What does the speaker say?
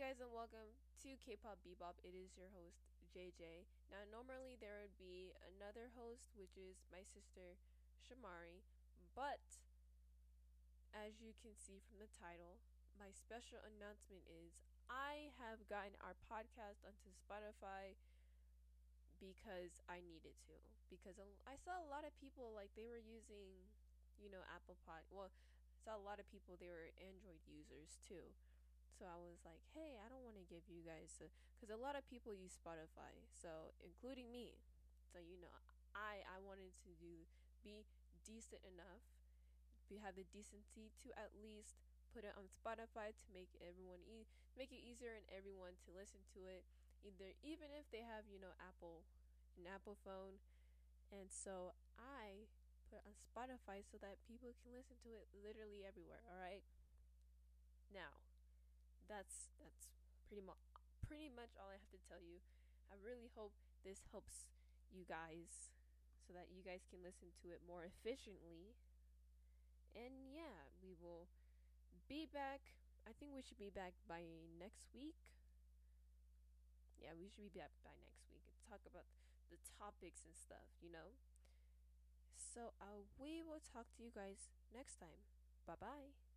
guys, and welcome to K-pop Bebop. It is your host JJ. Now, normally there would be another host, which is my sister Shamari, but as you can see from the title, my special announcement is I have gotten our podcast onto Spotify because I needed to. Because I saw a lot of people like they were using, you know, Apple Pod. Well, I saw a lot of people they were Android users too. So I was like, hey, I don't want to give you guys because a, lot of people use Spotify, so including me. So you know, I I wanted to do be decent enough, be have the decency to at least put it on Spotify to make everyone e- make it easier and everyone to listen to it. Either even if they have you know Apple, an Apple phone, and so I put on Spotify so that people can listen to it literally everywhere. All right. Now, that's that's pretty much pretty much all I have to tell you. I really hope this helps you guys so that you guys can listen to it more efficiently. And yeah, we will be back. I think we should be back by next week. Yeah, we should be back by next week and talk about the topics and stuff, you know? So, uh, we will talk to you guys next time. Bye bye.